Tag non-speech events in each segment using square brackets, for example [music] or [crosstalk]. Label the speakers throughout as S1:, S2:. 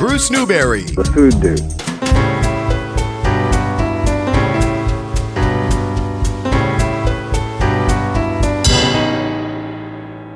S1: Bruce Newberry.
S2: The Food Dude.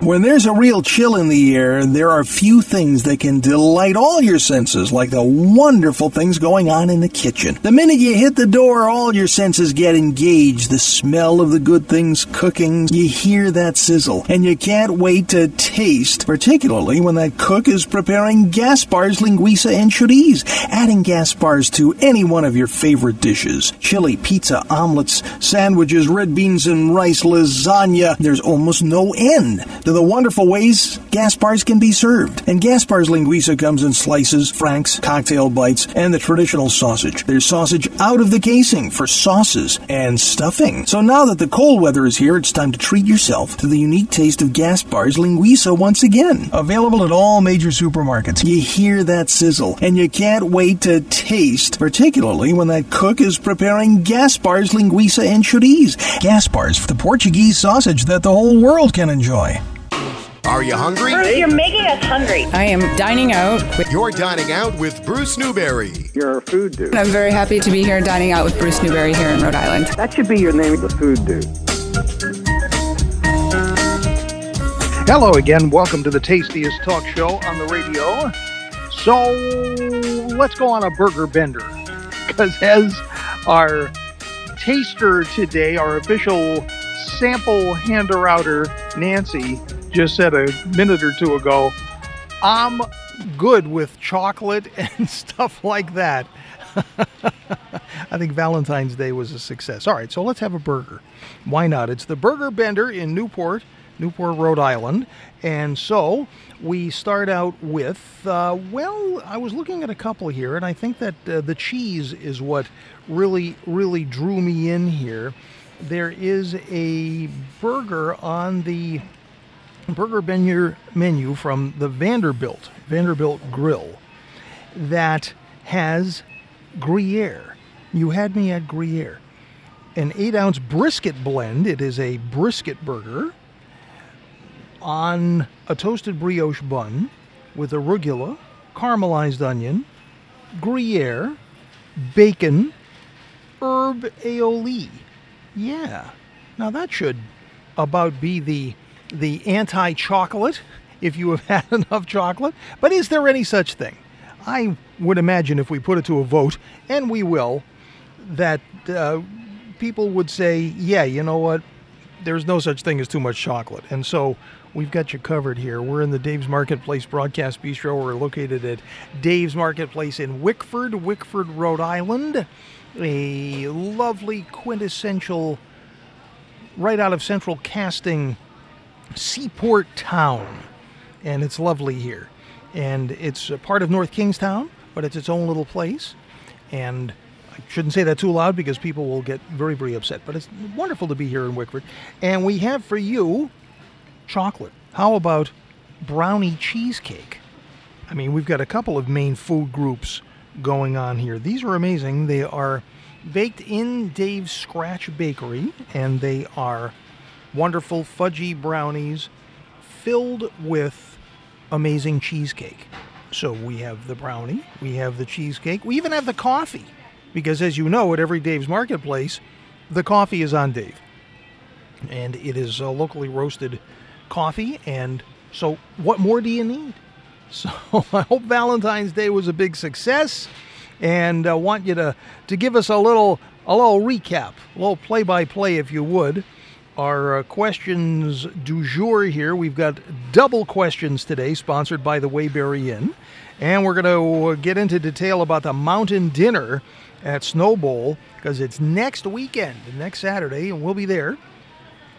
S3: When there's a real chill in the air, there are few things that can delight all your senses like the wonderful things going on in the kitchen. The minute you hit the door, all your senses get engaged. The smell of the good things cooking, you hear that sizzle, and you can't wait to taste, particularly when that cook is preparing Gaspar's linguiça and chorizo. Adding Gaspar's to any one of your favorite dishes. Chili, pizza, omelets, sandwiches, red beans and rice, lasagna. There's almost no end to the wonderful ways Gaspar's can be served. And Gaspar's linguiça comes in slices, franks, cocktail bites, and the traditional sausage. There's sausage out of the casing for sauces and stuffing. So now that the cold weather is here, it's time to treat yourself to the unique taste of Gaspar's linguiça once again. Available at all major supermarkets. You hear that sizzle, and you can't wait to taste, particularly when that cook is preparing Gaspar's linguiça and chorizo. Gaspar's, the Portuguese sausage that the whole world can enjoy.
S1: Are you hungry?
S4: Bruce, you're making us hungry.
S5: I am dining out. With,
S1: You're dining out with Bruce Newberry.
S2: You're a food dude.
S5: I'm very happy to be here dining out with Bruce Newberry here in Rhode Island.
S2: That should be your name, the food dude.
S6: Hello again. Welcome to the tastiest talk show on the radio. So let's go on a burger bender because as our taster today, our official sample hander outer, Nancy, just said a minute or two ago, I'm good with chocolate [laughs] and stuff like that. [laughs] I think Valentine's Day was a success. All right, so let's have a burger. Why not? It's the Burger Bender in Newport, Newport, Rhode Island. And so we start out with, uh, well, I was looking at a couple here, and I think that uh, the cheese is what really, really drew me in here. There is a burger on the burger menu, menu from the Vanderbilt, Vanderbilt Grill, that has Gruyere. You had me at Gruyere. An eight ounce brisket blend. It is a brisket burger on a toasted brioche bun with arugula, caramelized onion, Gruyere, bacon, herb aioli. Yeah. Now that should about be the the anti-chocolate if you have [laughs] had enough chocolate. But is there any such thing? I would imagine if we put it to a vote, and we will, that uh, people would say, yeah, you know what? There's no such thing as too much chocolate. And so we've got you covered here. We're in the Dave's Marketplace Broadcast Bistro. We're located at Dave's Marketplace in Wickford, Wickford, Rhode Island. A lovely, quintessential, right out of central casting seaport town. And it's lovely here. And it's a part of North Kingstown, but it's its own little place. And I shouldn't say that too loud because people will get very, very upset. But it's wonderful to be here in Wickford. And we have for you chocolate. How about brownie cheesecake? I mean, we've got a couple of main food groups going on here. These are amazing. They are baked in Dave's Scratch Bakery, and they are wonderful fudgy brownies filled with amazing cheesecake. So we have the brownie, we have the cheesecake, we even have the coffee. Because as you know, at every Dave's Marketplace, the coffee is on Dave. And it is a locally roasted coffee. And so, what more do you need? [laughs] So, I hope Valentine's Day was a big success. And I want you to, to give us a little, a little recap, a little play by play, if you would our uh, questions du jour here. We've got double questions today, sponsored by the Waybury Inn. And we're going to get into detail about the mountain dinner at Snow Bowl because it's next weekend, next Saturday, and we'll be there.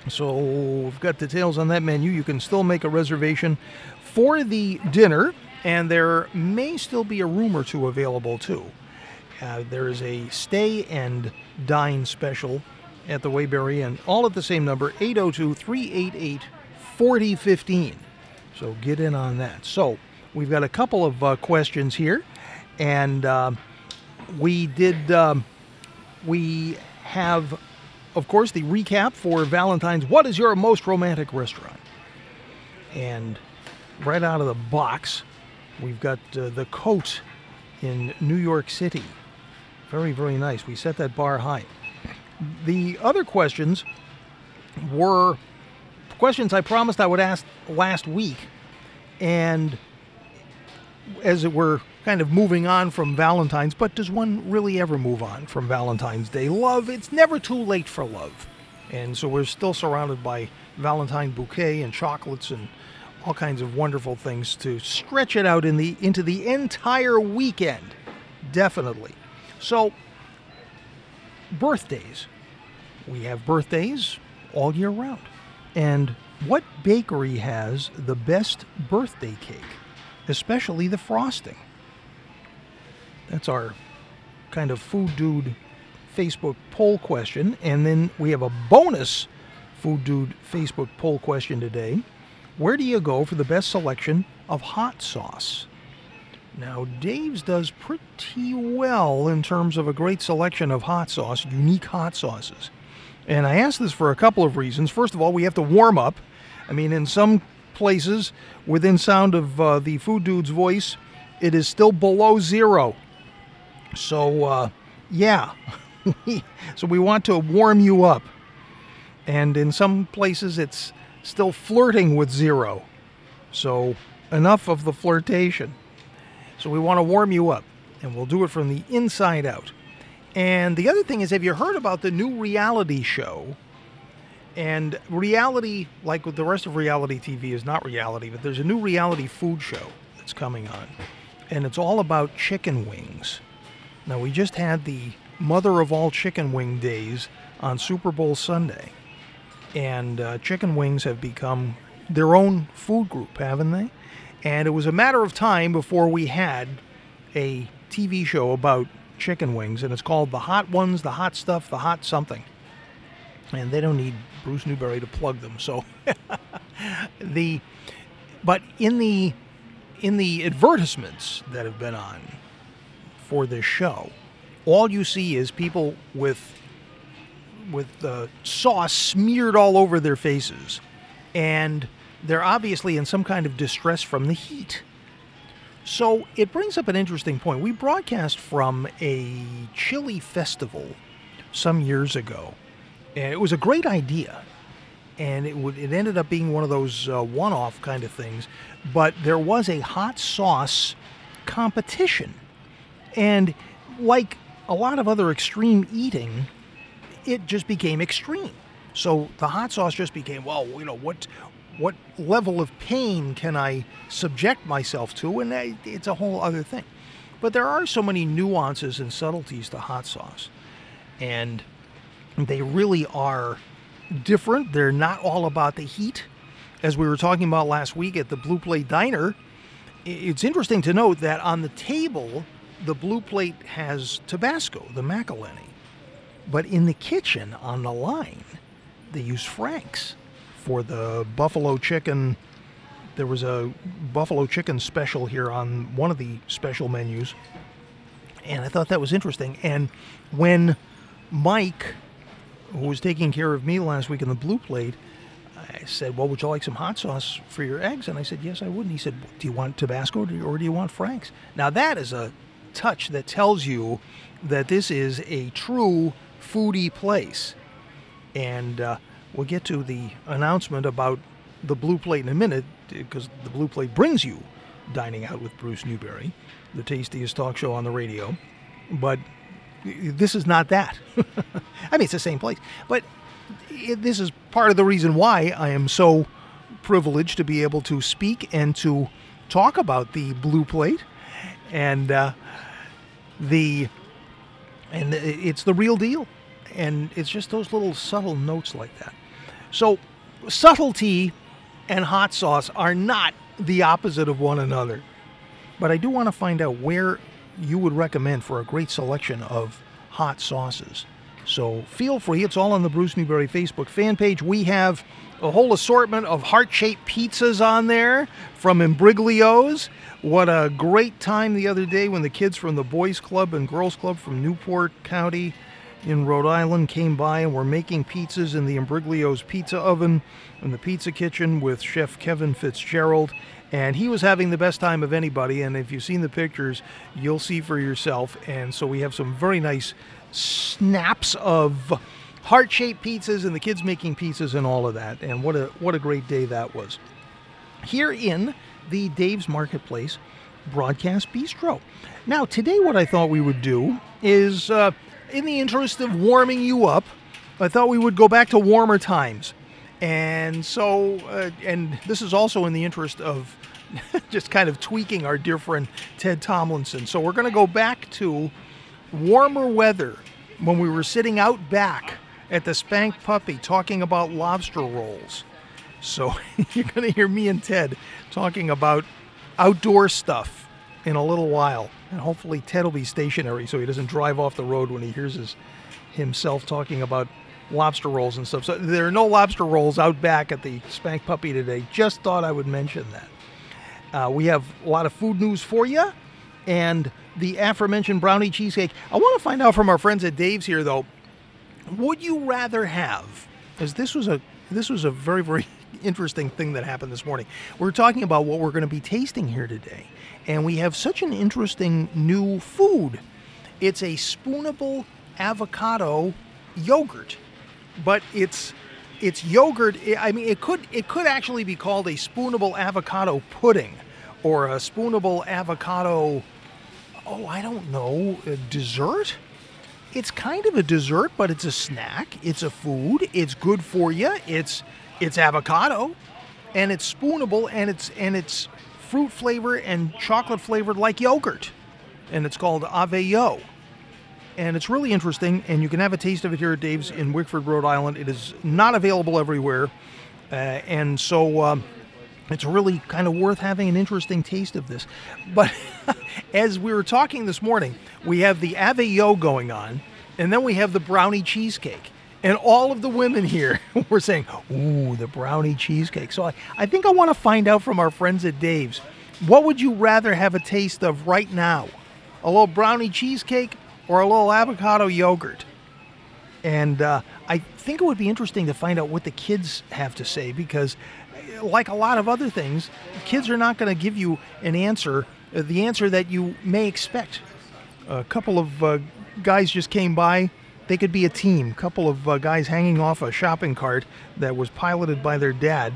S6: So we've got details on that menu. You can still make a reservation for the dinner, and there may still be a room or two available too. Uh, there is a stay and dine special at the Waybury Inn, all at the same number, 802 388 4015. So get in on that. So we've got a couple of uh, questions here, and uh, we did, um, we have, of course, the recap for Valentine's. What is your most romantic restaurant? And right out of the box, we've got uh, the coat in New York City. Very, very nice. We set that bar high. The other questions were questions I promised I would ask last week. And as it were kind of moving on from Valentine's, but does one really ever move on from Valentine's Day? Love, it's never too late for love. And so we're still surrounded by Valentine bouquet and chocolates and all kinds of wonderful things to stretch it out in the into the entire weekend. Definitely. So birthdays. We have birthdays all year round. And what bakery has the best birthday cake, especially the frosting? That's our kind of food dude Facebook poll question. And then we have a bonus food dude Facebook poll question today. Where do you go for the best selection of hot sauce? Now, Dave's does pretty well in terms of a great selection of hot sauce, unique hot sauces. And I ask this for a couple of reasons. First of all, we have to warm up. I mean, in some places within sound of uh, the food dude's voice, it is still below zero. So, uh, yeah. [laughs] so we want to warm you up. And in some places, it's still flirting with zero. So, enough of the flirtation. So, we want to warm you up. And we'll do it from the inside out. And the other thing is, have you heard about the new reality show? And reality, like with the rest of reality TV, is not reality, but there's a new reality food show that's coming on. And it's all about chicken wings. Now, we just had the mother of all chicken wing days on Super Bowl Sunday. And uh, chicken wings have become their own food group, haven't they? And it was a matter of time before we had a TV show about chicken wings, and it's called The Hot Ones, The Hot Stuff, The Hot Something. And they don't need Bruce Newberry to plug them. So [laughs] the but in the in the advertisements that have been on for this show, all you see is people with with the sauce smeared all over their faces, and they're obviously in some kind of distress from the heat. So it brings up an interesting point. We broadcast from a chili festival some years ago, and it was a great idea. And it would it ended up being one of those uh, one-off kind of things, but there was a hot sauce competition, and like a lot of other extreme eating, it just became extreme. So the hot sauce just became well, you know what what level of pain can I subject myself to? And it's a whole other thing. But there are so many nuances and subtleties to hot sauce. And they really are different. They're not all about the heat. As we were talking about last week at the Blue Plate Diner, it's interesting to note that on the table, the Blue Plate has Tabasco, the McIlhenny. But in the kitchen on the line, they use Frank's for the buffalo chicken. There was a buffalo chicken special here on one of the special menus, and I thought that was interesting. And when Mike, who was taking care of me last week in the blue plate, I said, Well, would you like some hot sauce for your eggs? And I said, Yes, I would. And he said, Do you want Tabasco or do you want Frank's? Now, that is a touch that tells you that this is a true foodie place. And uh, We'll get to the announcement about the Blue Plate in a minute because the Blue Plate brings you Dining Out with Bruce Newberry, the tastiest talk show on the radio. But this is not that. [laughs] I mean, it's the same place. But it, this is part of the reason why I am so privileged to be able to speak and to talk about the Blue Plate. And uh, the and it's the real deal and it's just those little subtle notes like that so, subtlety and hot sauce are not the opposite of one another. But I do want to find out where you would recommend for a great selection of hot sauces. So feel free. It's all on the Bruce Newberry Facebook fan page. We have a whole assortment of heart shaped pizzas on there from Imbriglio's. What a great time the other day when the kids from the Boys Club and Girls Club from Newport County in Rhode Island came by and were making pizzas in the Imbriglio's pizza oven in the pizza kitchen with Chef Kevin Fitzgerald. And he was having the best time of anybody. And if you've seen the pictures, you'll see for yourself. And so we have some very nice snaps of heart shaped pizzas and the kids making pizzas and all of that. And what a, what a great day that was. Here in the Dave's Marketplace Broadcast Bistro. Now, today, what I thought we would do is, uh, in the interest of warming you up, I thought we would go back to warmer times. And so, uh, and this is also in the interest of [laughs] just kind of tweaking our dear friend Ted Tomlinson. So, we're going to go back to warmer weather when we were sitting out back at the Spank Puppy talking about lobster rolls. So, [laughs] you're going to hear me and Ted talking about outdoor stuff in a little while. And hopefully, Ted will be stationary so he doesn't drive off the road when he hears his, himself talking about lobster rolls and stuff. So there are no lobster rolls out back at the Spank Puppy today. Just thought I would mention that. Uh, we have a lot of food news for you, and the aforementioned brownie cheesecake. I want to find out from our friends at Dave's here, though. Would you rather have? Because this was a this was a very very interesting thing that happened this morning. We're talking about what we're going to be tasting here today, and we have such an interesting new food. It's a spoonable avocado yogurt but it's it's yogurt. Eh, I mean, it could it could actually be called a spoonable avocado pudding, or a spoonable avocado. Oh, I don't know, dessert. It's kind of a dessert, but it's a snack. It's a food. It's good for you. It's it's avocado, and it's spoonable, and it's and it's fruit flavor and chocolate flavored like yogurt, and it's called Aveyo and it's really interesting. And you can have a taste of it here at Dave's in Wickford, Rhode Island. It is not available everywhere, uh, and so um, it's really kind of worth having an interesting taste of this. But [laughs] as we were talking this morning, we have the Aveyo going on, and then we have the brownie cheesecake. And all of the women here [laughs] were saying, Ooh, the brownie cheesecake. So I, I think I want to find out from our friends at Dave's what would you rather have a taste of right now? A little brownie cheesecake or a little avocado yogurt. And uh, I think it would be interesting to find out what the kids have to say because, like a lot of other things, kids are not going to give you an answer, the answer that you may expect. A couple of uh, guys just came by. They could be a team. Couple of uh, guys hanging off a shopping cart that was piloted by their dad,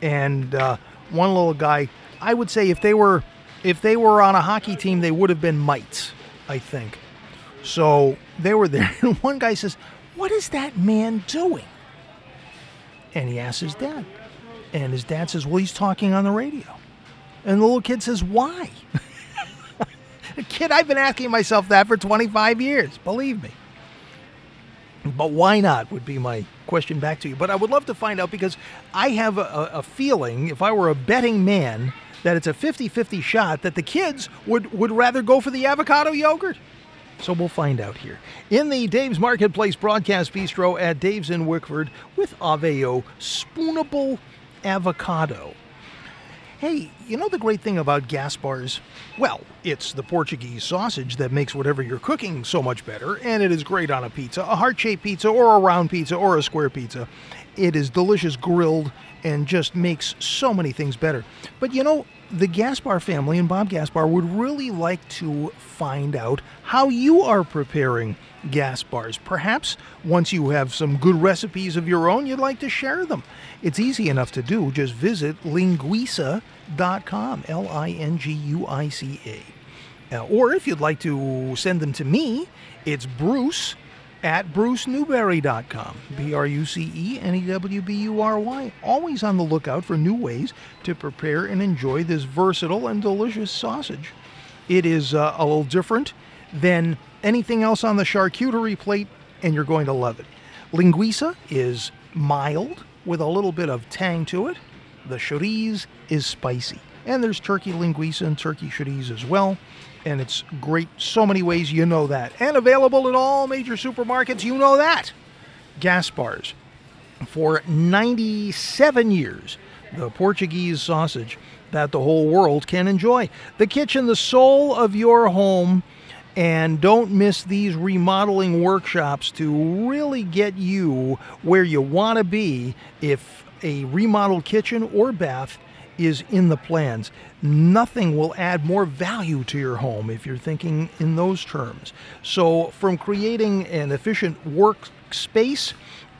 S6: and uh, one little guy. I would say if they were if they were on a hockey team, they would have been mites. I think so they were there, and [laughs] one guy says, What is that man doing? And he asks his dad. And his dad says, Well, he's talking on the radio. And the little kid says, Why? [laughs] kid, I've been asking myself that for 25 years, believe me. But why not would be my question back to you. But I would love to find out because I have a, a feeling, if I were a betting man, that it's a 50 50 shot that the kids would, would rather go for the avocado yogurt. So we'll find out here. In the Dave's Marketplace Broadcast Bistro at Dave's in Wickford with Aveo Spoonable Avocado. Hey, you know the great thing about Gaspar's? Well, it's the Portuguese sausage that makes whatever you're cooking so much better, and it is great on a pizza, a heart shaped pizza, or a round pizza, or a square pizza. It is delicious grilled and just makes so many things better. But you know, the Gaspar family and Bob Gaspar would really like to find out how you are preparing Gaspars. Perhaps once you have some good recipes of your own, you'd like to share them. It's easy enough to do. Just visit linguica.com, L I N G U I C A. Uh, or if you'd like to send them to me, it's Bruce at brucenewberry.com. B R U C E N E W B U R Y. Always on the lookout for new ways to prepare and enjoy this versatile and delicious sausage. It is uh, a little different than anything else on the charcuterie plate, and you're going to love it. Linguiça is mild with a little bit of tang to it. The chorizo is spicy. And there's turkey linguiça and turkey chorizo as well. And it's great so many ways you know that. And available at all major supermarkets you know that. Gaspars. For 97 years the portuguese sausage that the whole world can enjoy. The kitchen the soul of your home. And don't miss these remodeling workshops to really get you where you want to be if a remodeled kitchen or bath is in the plans. Nothing will add more value to your home if you're thinking in those terms. So, from creating an efficient workspace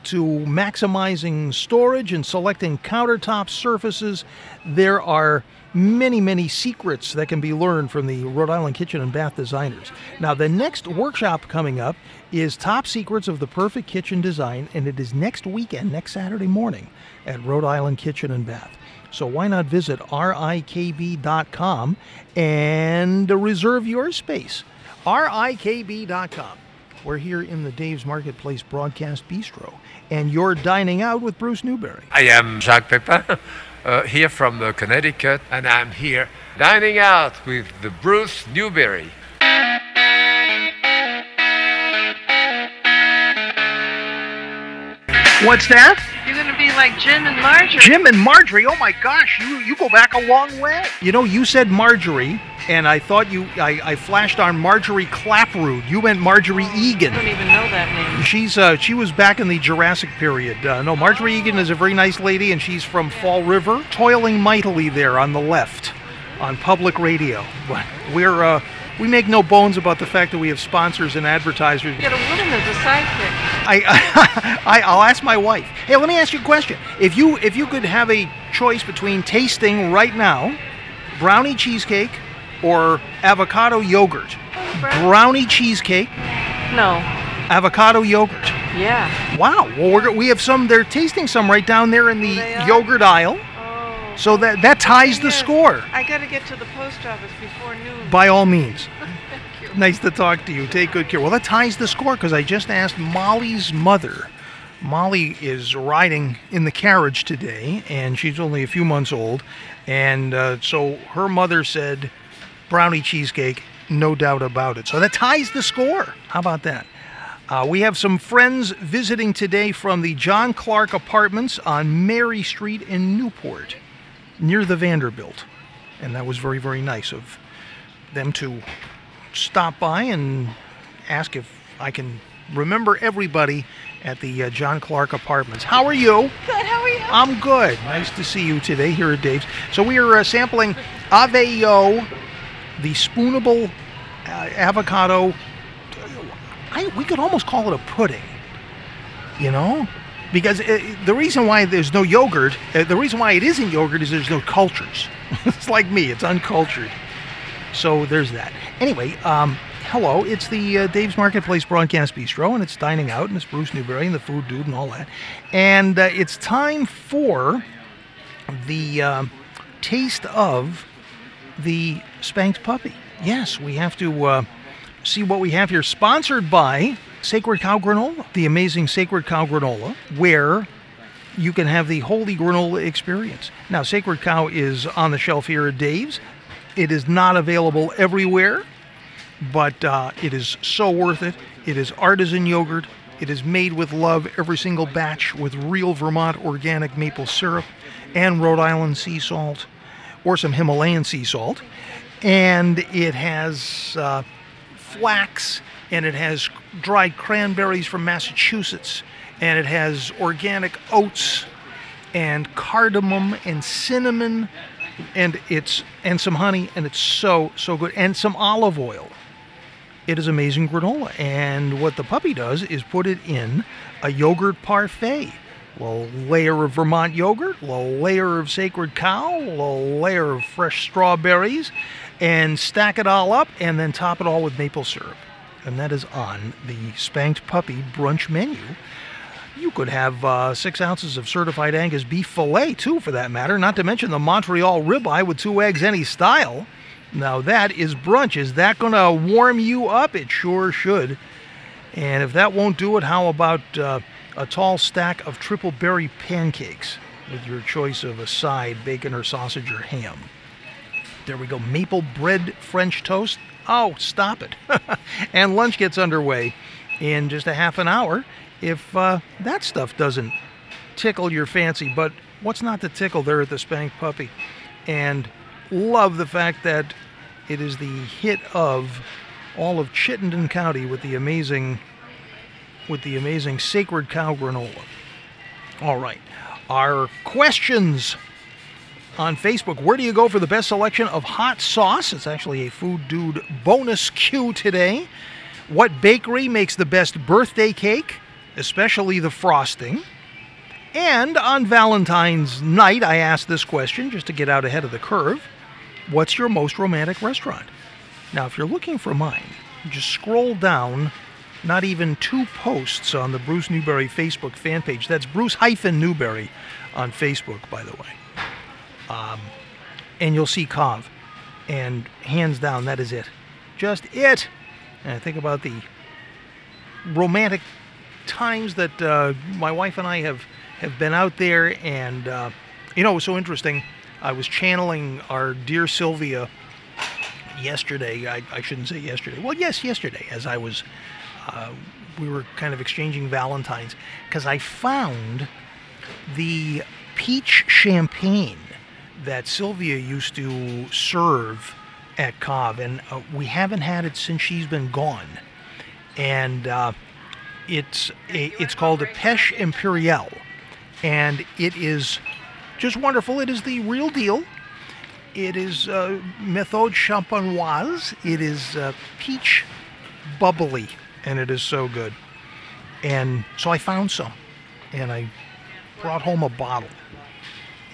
S6: to maximizing storage and selecting countertop surfaces, there are many, many secrets that can be learned from the Rhode Island kitchen and bath designers. Now, the next workshop coming up is Top Secrets of the Perfect Kitchen Design, and it is next weekend, next Saturday morning at Rhode Island Kitchen and Bath. So why not visit rikb.com and reserve your space? rikb.com. We're here in the Dave's Marketplace Broadcast Bistro, and you're dining out with Bruce Newberry.
S4: I am Jacques Pepin, uh, here from Connecticut, and I'm here dining out with the Bruce Newberry.
S6: What's that?
S7: You're gonna be like Jim and Marjorie.
S6: Jim and Marjorie. Oh my gosh, you you go back a long way. You know, you said Marjorie, and I thought you I, I flashed on Marjorie Clapprood. You meant Margery
S7: Eagan.
S6: I
S7: don't even know that name.
S6: She's uh, she was back in the Jurassic period. Uh, no, Margery Eagan is a very nice lady, and she's from Fall River, toiling mightily there on the left, on public radio. But we're uh, we make no bones about the fact that we have sponsors and advertisers.
S7: Get a woman as a sidekick.
S6: I, [laughs] I I'll ask my wife. Hey, let me ask you a question. If you if you could have a choice between tasting right now, brownie cheesecake or avocado yogurt, brownie cheesecake,
S7: No.
S6: avocado yogurt.
S7: Yeah.
S6: Wow. Well, we're, we have some. They're tasting some right down there in the yogurt aisle.
S7: Oh.
S6: So that that ties the score.
S7: I gotta get to the post office before noon.
S6: By all means. [laughs] Nice to talk to you. Take good care. Well, that ties the score because I just asked Molly's mother. Molly is riding in the carriage today, and she's only a few months old. And uh, so her mother said, brownie cheesecake, no doubt about it. So that ties the score. How about that? Uh, we have some friends visiting today from the John Clark Apartments on Mary Street in Newport, near the Vanderbilt. And that was very, very nice of them to stop by and ask if I can remember everybody at the uh, John Clark Apartments. How are you?
S7: Good. How are you?
S6: I'm good. Nice to see you today here at Dave's. So we are uh, sampling Aveyo, the spoonable uh, avocado. I, we could almost call it a pudding, you know? Because uh the reason why there's no yogurt, uh, the reason why it isn't yogurt is there's no cultures. [laughs] it's like me, it's uncultured. So there's that. Anyway, um, hello. It's the uh, Dave's Marketplace Broadcast Bistro, and it's dining out, and it's Bruce Newberry and the Food Dude and all that. And uh, it's time for the uh, taste of the spanked puppy. Yes, we have to uh, see what we have here. Sponsored by Sacred Cow Granola, the amazing Sacred Cow Granola, where you can have the holy granola experience. Now, Sacred Cow is on the shelf here at Dave's. It is not available everywhere, but uh, it is so worth it. It is artisan yogurt. It is made with love, every single batch with real Vermont organic maple syrup and Rhode Island sea salt or some Himalayan sea salt. And it has uh, flax and it has dried cranberries from Massachusetts and it has organic oats and cardamom and cinnamon and it's and some honey and it's so so good and some olive oil it is amazing granola. And what the puppy does is put it in a yogurt parfait. Little layer of vermont yogurt little layer of sacred cow little layer of fresh strawberries and stack it all up and then top it all with maple syrup. And that is on the spanked puppy brunch menu. You could have uh, six ounces of certified Angus beef filet, too, for that matter, not to mention the Montreal ribeye with two eggs, any style. Now, that is brunch. Is that going to warm you up? It sure should. And if that won't do it, how about uh, a tall stack of triple berry pancakes with your choice of a side, bacon or sausage or ham? There we go. Maple bread French toast. Oh, stop it. [laughs] and lunch gets underway in just a half an hour if uh, that stuff doesn't tickle your fancy. But what's not to tickle there at the Spank Puppy? And love the fact that it is the hit of all of Chittenden County with the amazing with the amazing Sacred Cow granola. All right. Our questions on Facebook. Where do you go for the best selection of hot sauce? It's actually a Food Dude bonus Q today. What bakery makes the best birthday cake, especially the frosting? And on Valentine's night, I asked this question just to get out ahead of the curve What's your most romantic restaurant? Now, if you're looking for mine, just scroll down not even two posts on the Bruce Newberry Facebook fan page. That's Bruce hyphen Newberry on Facebook, by the way. Um, and you'll see CAV. And hands down, that is it. Just it. And I think about the romantic times that uh, my wife and I have, have been out there. And, uh, you know, it was so interesting. I was channeling our dear Sylvia yesterday. I, I shouldn't say yesterday. Well, yes, yesterday, as I was, uh, we were kind of exchanging Valentines, because I found the peach champagne that Sylvia used to serve at CAV, and uh, we haven't had it since she's been gone. And uh, it's a, it's called a Peche Imperial, and it is just wonderful. It is the real deal. It is uh, méthode champenoise. It is uh, peach bubbly, and it is so good. And so I found some, and I brought home a bottle.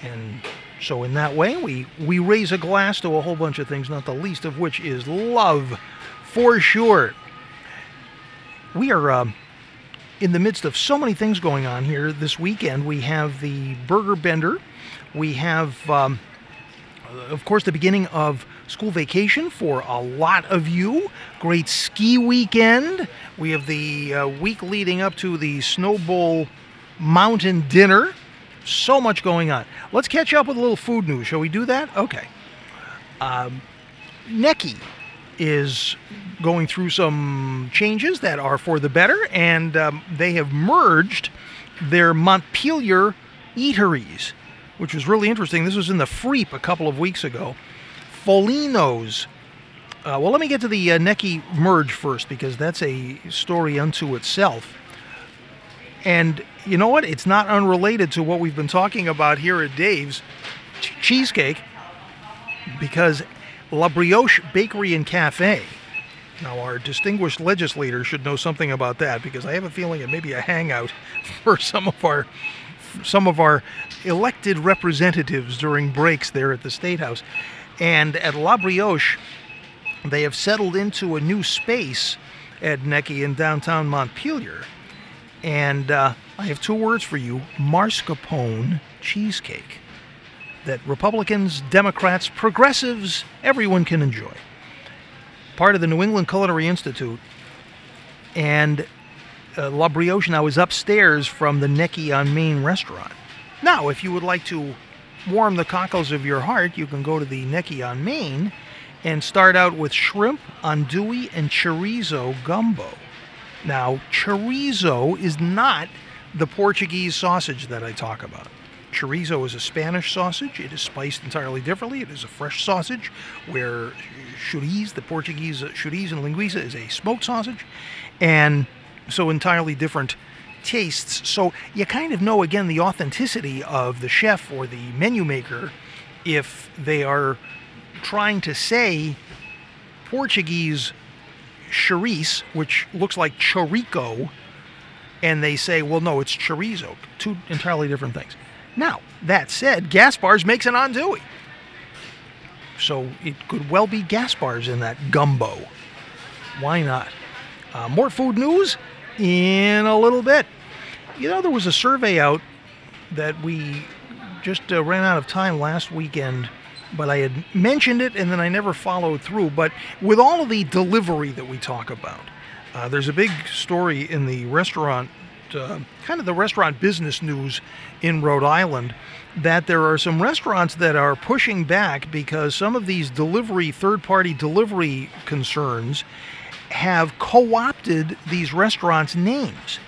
S6: And so in that way, we we raise a glass to a whole bunch of things, not the least of which is love, for sure. We are. Um, in the midst of so many things going on here this weekend, we have the Burger Bender. We have, um, of course, the beginning of school vacation for a lot of you. Great ski weekend. We have the uh, week leading up to the Snow Bowl Mountain Dinner. So much going on. Let's catch up with a little food news. Shall we do that? Okay. Um, NECI is going through some changes that are for the better, and um, they have merged their Montpelier eateries, which was really interesting. This was in the Freep a couple of weeks ago. Folino's. Uh, well, let me get to the uh, NECI merge first because that's a story unto itself. And you know what? It's not unrelated to what we've been talking about here at Dave's Ch- Cheesecake because La Brioche Bakery and Cafe. Now, our distinguished legislator should know something about that because I have a feeling it may be a hangout [laughs] for some of our some of our elected representatives during breaks there at the State House. And at La Brioche, they have settled into a new space at NECI in downtown Montpelier. And uh, I have two words for you mascarpone cheesecake that Republicans, Democrats, progressives, everyone can enjoy. Part of the New England Culinary Institute. And uh, La Brioche now is upstairs from the NECI on Main restaurant. Now, if you would like to warm the cockles of your heart, you can go to the NECI on Main and start out with shrimp, andouille, and chorizo gumbo. Now, chorizo is not the Portuguese sausage that I talk about. Chorizo is a Spanish sausage. It is spiced entirely differently. It is a fresh sausage, where chorizo, the Portuguese chorizo and linguiça, is a smoked sausage, and so entirely different tastes. So you kind of know again the authenticity of the chef or the menu maker if they are trying to say Portuguese chorizo, which looks like chorico, and they say, well, no, it's chorizo. Two entirely different things. Now, that said, Gaspar's makes an andouille. So it could well be Gaspar's in that gumbo. Why not? Uh, more food news in a little bit. You know, there was a survey out that we just uh, ran out of time last weekend, but I had mentioned it and then I never followed through. But with all of the delivery that we talk about, uh, there's a big story in the restaurant, uh, kind of the restaurant business news in Rhode Island, that there are some restaurants that are pushing back because some of these delivery, third party delivery concerns have co opted these restaurants' names.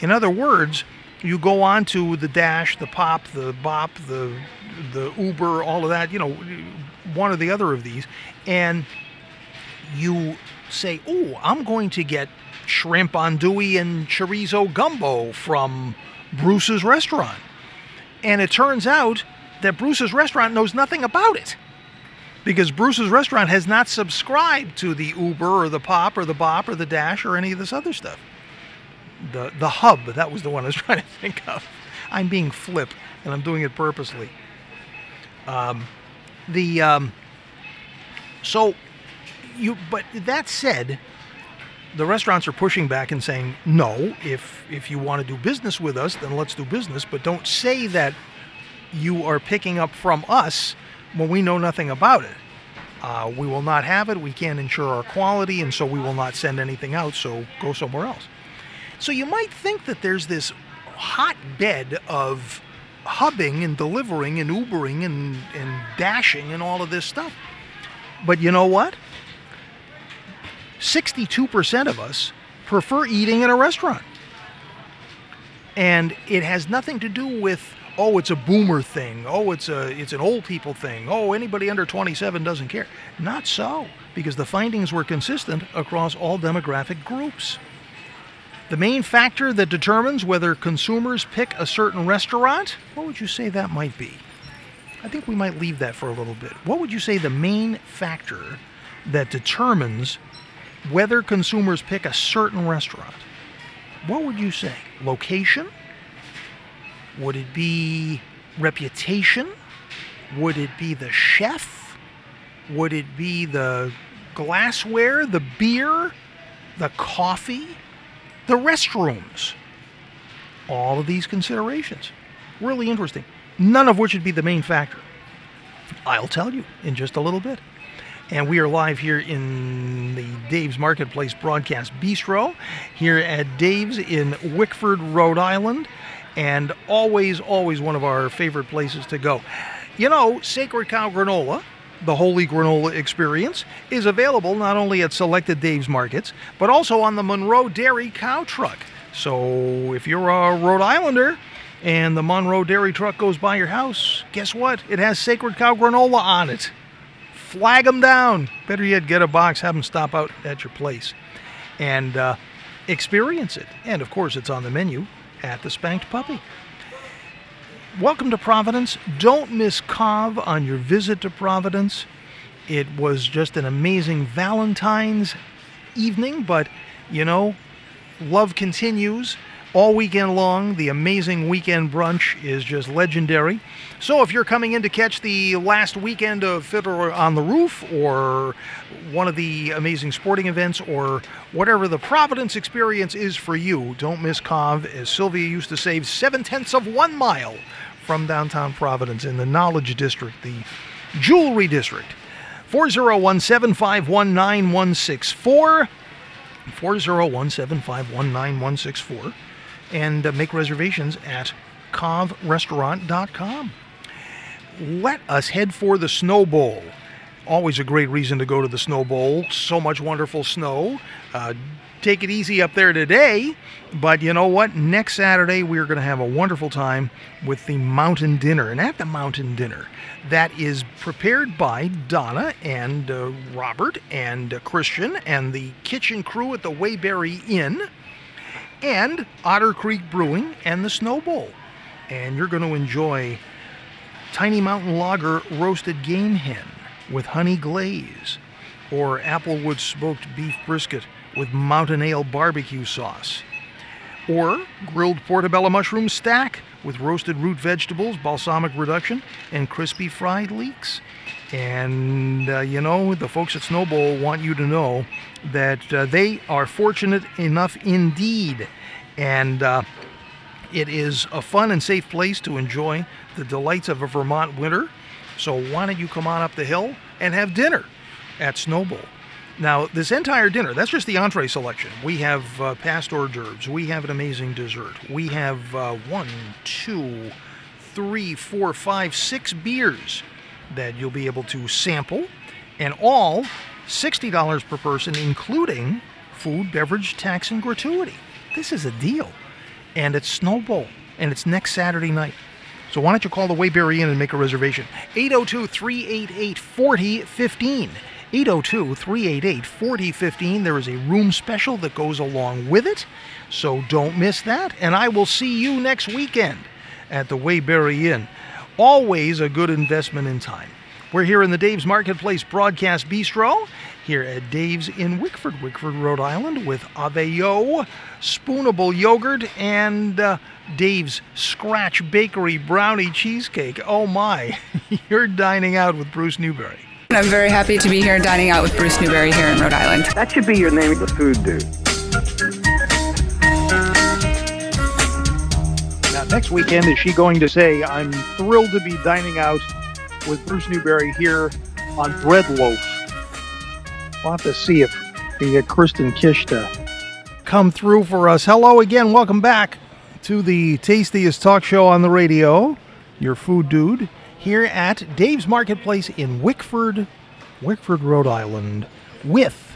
S6: In other words, you go on to the Dash, the Pop, the Bop, the the Uber, all of that, you know, one or the other of these, and you say, "Oh, I'm going to get shrimp andouille and chorizo gumbo from Bruce's restaurant," and it turns out that Bruce's restaurant knows nothing about it. Because Bruce's restaurant has not subscribed to the Uber or the Pop or the Bop or the Dash or any of this other stuff. The the hub, that was the one I was [laughs] trying to think of. I'm being flip and I'm doing it purposely. Um, the um, so you but that said, the restaurants are pushing back and saying, no, if if you want to do business with us, then let's do business, but don't say that you are picking up from us when we know nothing about it. Uh, we will not have it. We can't ensure our quality, and so we will not send anything out. So go somewhere else. So you might think that there's this hotbed of hubbing and delivering and Ubering and, and dashing and all of this stuff. But you know what? 62% of us prefer eating in a restaurant. And it has nothing to do with oh it's a boomer thing, oh it's a it's an old people thing, oh anybody under 27 doesn't care. Not so, because the findings were consistent across all demographic groups. The main factor that determines whether consumers pick a certain restaurant, what would you say that might be? I think we might leave that for a little bit. What would you say the main factor that determines whether consumers pick a certain restaurant? What would you say? Location? Would it be reputation? Would it be the chef? Would it be the glassware, the beer, the coffee, the restrooms? All of these considerations. Really interesting. None of which would be the main factor. I'll tell you in just a little bit. And we are live here in the Dave's Marketplace Broadcast Bistro here at Dave's in Wickford, Rhode Island. And always, always one of our favorite places to go. You know, Sacred Cow Granola, the Holy Granola Experience, is available not only at selected Dave's Markets, but also on the Monroe Dairy Cow Truck. So if you're a Rhode Islander, and the Monroe Dairy truck goes by your house, guess what? It has Sacred Cow granola on it. Flag them down. Better yet, get a box, have them stop out at your place and uh, experience it. And of course, it's on the menu at the Spanked Puppy. Welcome to Providence. Don't miss CAV on your visit to Providence. It was just an amazing Valentine's evening, but you know, love continues all weekend long. The amazing weekend brunch is just legendary. So if you're coming in to catch the last weekend of Fiddler on the Roof or one of the amazing sporting events or whatever the Providence experience is for you, don't miss CAV. As Sylvia used to say, seven tenths of one mile from downtown Providence in the Knowledge District, the Jewelry District. 401 751 9164. 401 751 9164 and uh, make reservations at cavrestaurant.com. Let us head for the Snow Bowl. Always a great reason to go to the Snow Bowl. So much wonderful snow. Uh, take it easy up there today, but you know what? Next Saturday, we're going to have a wonderful time with the Mountain Dinner. And at the Mountain Dinner, that is prepared by Donna and uh, Robert and uh, Christian and the kitchen crew at the Waybury Inn and Otter Creek Brewing and the Snow Bowl. And you're going to enjoy Tiny Mountain Lager roasted game hen with honey glaze, or Applewood smoked beef brisket with Mountain Ale barbecue sauce, or grilled portobello mushroom stack with roasted root vegetables, balsamic reduction, and crispy fried leeks. And uh, you know, the folks at Snow Bowl want you to know that uh, they are fortunate enough indeed. And uh, it is a fun and safe place to enjoy the delights of a Vermont winter. So why don't you come on up the hill and have dinner at Snow Bowl? Now, this entire dinner, that's just the entree selection. We have uh, past hors d'oeuvres. We have an amazing dessert. We have uh, one, two, three, four, five, six beers that you'll be able to sample, and all $60 per person, including food, beverage, tax, and gratuity. This is a deal. And it's Snow Bowl, and it's next Saturday night. So why don't you call the Waybury Inn and make a reservation? 802 388 4015. 802 388 4015. There is a room special that goes along with it. So don't miss that. And I will see you next weekend at the Waybury Inn. always a good investment in time. We're here in the Dave's Marketplace Broadcast Bistro, here at Dave's in Wickford, Wickford, Rhode Island, with Aveo, Spoonable Yogurt, and uh, Dave's Scratch Bakery Brownie Cheesecake. Oh my, [laughs] you're dining out with Bruce Newberry.
S5: I'm very happy to be here dining out with Bruce Newbury here in Rhode Island.
S2: That should be your name, the food dude.
S6: Now, next weekend, is she going to say, I'm thrilled to be dining out with Bruce Newbury here on Bread Loaf? We'll have to see if we can get Kristen Kish to come through for us. Hello again. Welcome back to the tastiest talk show on the radio, your food dude, here at Dave's Marketplace in Wickford, Wickford, Rhode Island, with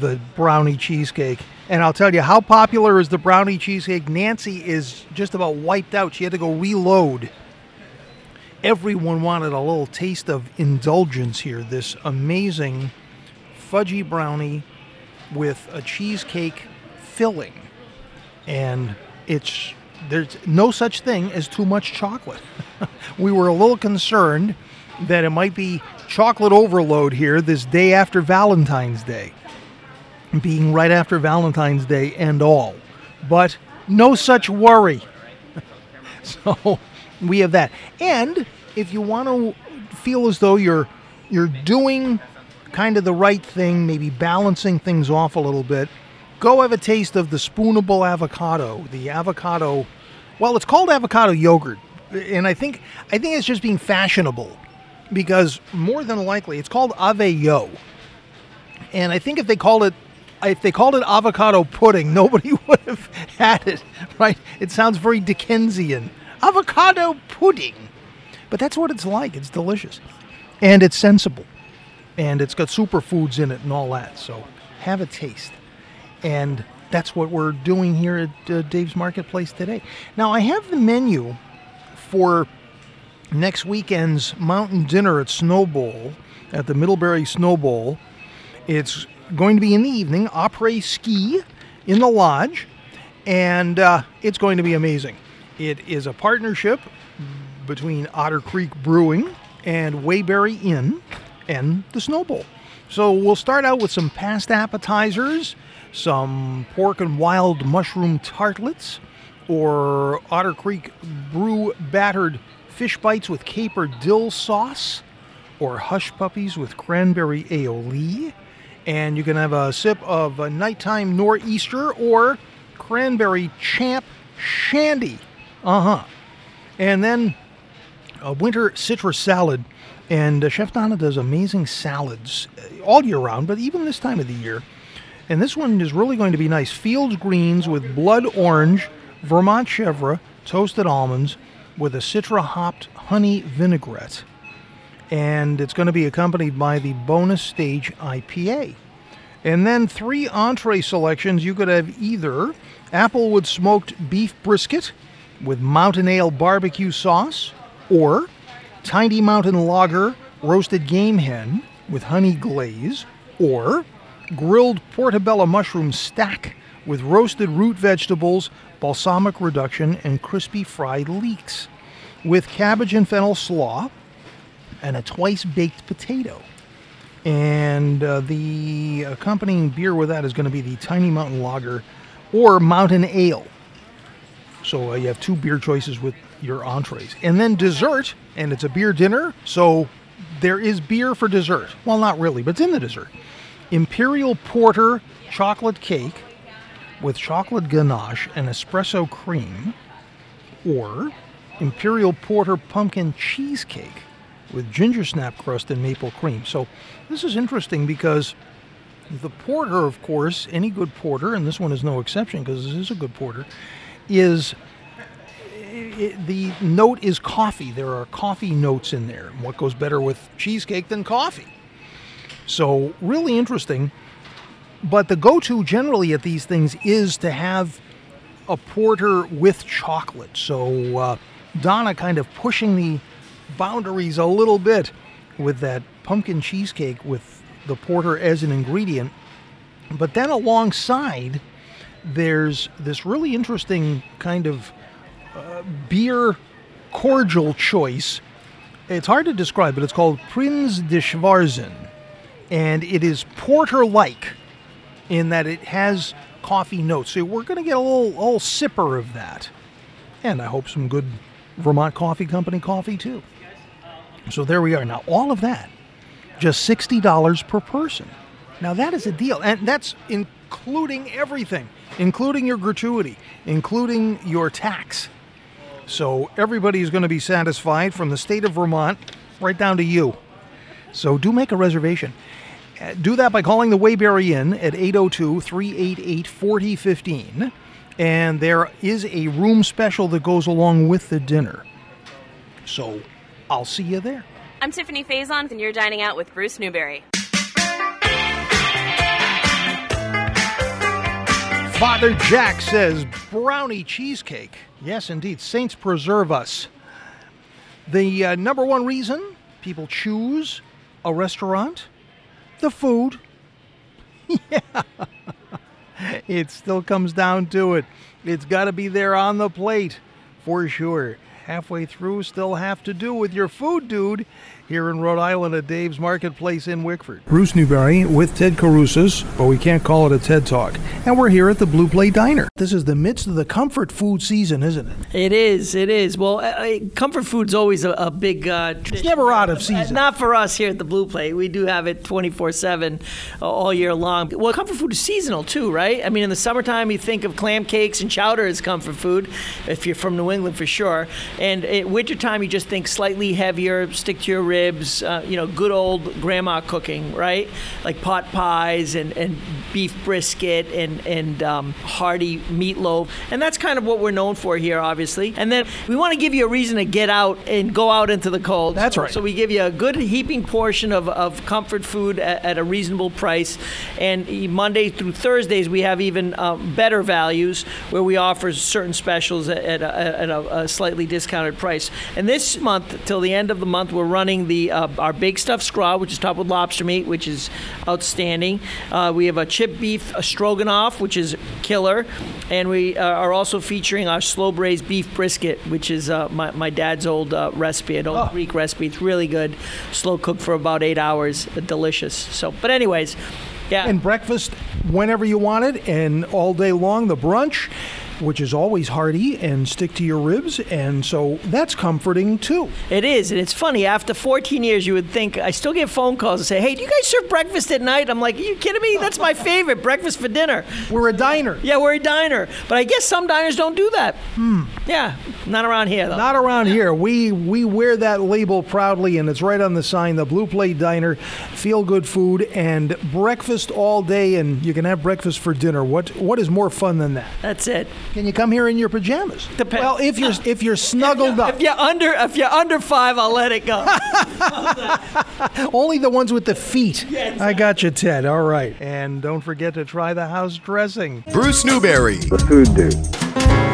S6: the brownie cheesecake. And I'll tell you how popular is the brownie cheesecake. Nancy is just about wiped out. She had to go reload. Everyone wanted a little taste of indulgence here. This amazing fudgy brownie with a cheesecake filling. And it's there's no such thing as too much chocolate. [laughs] we were a little concerned that it might be chocolate overload here this day after Valentine's Day being right after Valentine's Day and all. But no such worry. [laughs] so we have that. And if you want to feel as though you're you're doing kind of the right thing, maybe balancing things off a little bit, go have a taste of the spoonable avocado. The avocado, well, it's called avocado yogurt, and I think I think it's just being fashionable because more than likely it's called ave yo. And I think if they called it if they called it avocado pudding, [laughs] nobody would have had it, right? It sounds very Dickensian. Avocado pudding. But that's what it's like. It's delicious. And it's sensible. And it's got superfoods in it and all that. So have a taste. And that's what we're doing here at uh, Dave's Marketplace today. Now, I have the menu for next weekend's mountain dinner at Snow Bowl, at the Middlebury Snow Bowl. It's going to be in the evening, après ski in the lodge, and uh, it's going to be amazing. It is a partnership between Otter Creek Brewing and Waybury Inn and the Snow Bowl. So we'll start out with some past appetizers, some pork and wild mushroom tartlets, or Otter Creek Brew battered fish bites with caper dill sauce, or hush puppies with cranberry aioli and you can have a sip of a nighttime nor'easter or cranberry champ shandy. Uh huh. And then a winter citrus salad. And uh, Chef Donna does amazing salads uh, all year round, but even this time of the year. And this one is really going to be nice. Fields greens with blood orange, Vermont chèvre, toasted almonds, with a citra hopped honey vinaigrette and it's going to be accompanied by the bonus stage IPA. And then three entree selections. You could have either applewood smoked beef brisket with mountain ale barbecue sauce, or tiny mountain lager roasted game hen with honey glaze, or grilled portobello mushroom stack with roasted root vegetables, balsamic reduction, and crispy fried leeks, with cabbage and fennel slaw and a twice baked potato. And uh, the accompanying beer with that is going to be the Tiny Mountain Lager or Mountain Ale. So uh, you have two beer choices with your entrees. And then dessert, and it's a beer dinner, so there is beer for dessert. Well, not really, but it's in the dessert. Imperial Porter chocolate cake with chocolate ganache and espresso cream, or Imperial Porter pumpkin cheesecake with ginger snap crust and maple cream. So this is interesting because the porter, of course, any good porter, and this one is no exception because this is a good porter, is it, the note is coffee. There are coffee notes in there. What goes better with cheesecake than coffee? So really interesting. But the go-to generally at these things is to have a porter with chocolate. So uh, Donna kind of pushing the boundaries a little bit with that pumpkin cheesecake with the porter as an ingredient. But then alongside, there's this really interesting kind of beer cordial choice It's hard to describe, but it's called Prinz de Schwarzen. And it is porter like in that it has coffee notes. So we're going to get a little, little sipper of that. And I hope some good Vermont Coffee Company coffee too. So there we are. Now, all of that, just $60 per person. Now, that is a deal. And that's including everything, including your gratuity, including your tax. So everybody's going to be satisfied from the state of Vermont right down to you. So do make a reservation. Uh, Do that by calling the Waybury Inn at 802 388 4015. And there is a room special that goes along with the dinner. So I'll see you there.
S8: I'm Tiffani Faison, and you're dining out with Bruce Newbury.
S6: Father Jack says brownie cheesecake. Yes, indeed. Saints preserve us. The uh, number one reason people choose a restaurant the food. [laughs] yeah. It still comes down to it. It's got to be there on the plate for sure. Halfway through, still have to do with your food, dude. Here in Rhode Island at Dave's Marketplace in Wickford. Bruce Newbury with Ted Carusis, but we can't call it a TED Talk. And we're here at the Blue Plate Diner. This is the midst of the comfort food season, isn't it?
S9: It is. It is. Well, uh, uh, comfort food's always a, a big. Uh,
S6: It's never out of season.
S9: Not for us here at the Blue Plate. We do have it 24 7 all year long. Well, comfort food is seasonal too, right? I mean, in the summertime, you think of clam cakes and chowder as comfort food, if you're from New England for sure. And in wintertime, you just think slightly heavier, stick to your ribs, uh, you know, good old grandma cooking, right? Like pot pies and, and beef brisket and, and um, hearty meatloaf. And that's kind of what we're known for here, obviously. And then we want to give you a reason to get out and go out into the cold.
S6: That's right.
S9: So we give you a good heaping portion of, of comfort food at, at a reasonable price. And Monday through Thursdays, we have even um, better values where we offer certain specials at, at, a, at a, a slightly discounted price. And this month, till the end of the month, we're running the uh, our big stuffed scrod, which is topped with lobster meat, which is outstanding. Uh, we have a chip beef a stroganoff, which is killer. And we uh, are also featuring our slow braised beef brisket, which is uh, my, my dad's old uh, recipe, an old Greek recipe. It's really good. Slow cooked for about eight hours. Delicious. So, but anyways, yeah.
S6: And breakfast whenever you want it, and all day long, the brunch, which is always hearty and stick to your ribs. And so that's comforting too.
S9: It is, and it's funny. After 14 years, you would think I still get phone calls and say, "Hey, do you guys serve breakfast at night?" I'm like, "Are you kidding me? That's my favorite breakfast for dinner."
S6: We're a diner.
S9: Yeah, we're a diner, but I guess some diners don't do that. Hmm. Yeah, not around here though.
S6: Not around here. We we wear that label proudly, and it's right on the sign. The Blue Plate Diner, feel good food and breakfast all day, and you can have breakfast for dinner. What what is more fun than that?
S9: That's it.
S6: Can you come here in your pajamas?
S9: Depends.
S6: Well, if you're if you're snuggled up,
S9: If you're under, if you're under five, I'll let it go. [laughs]
S6: only the ones with the feet. I got you, Ted. All right, and don't forget to try the house dressing.
S1: Bruce Newbury.
S2: The food dude.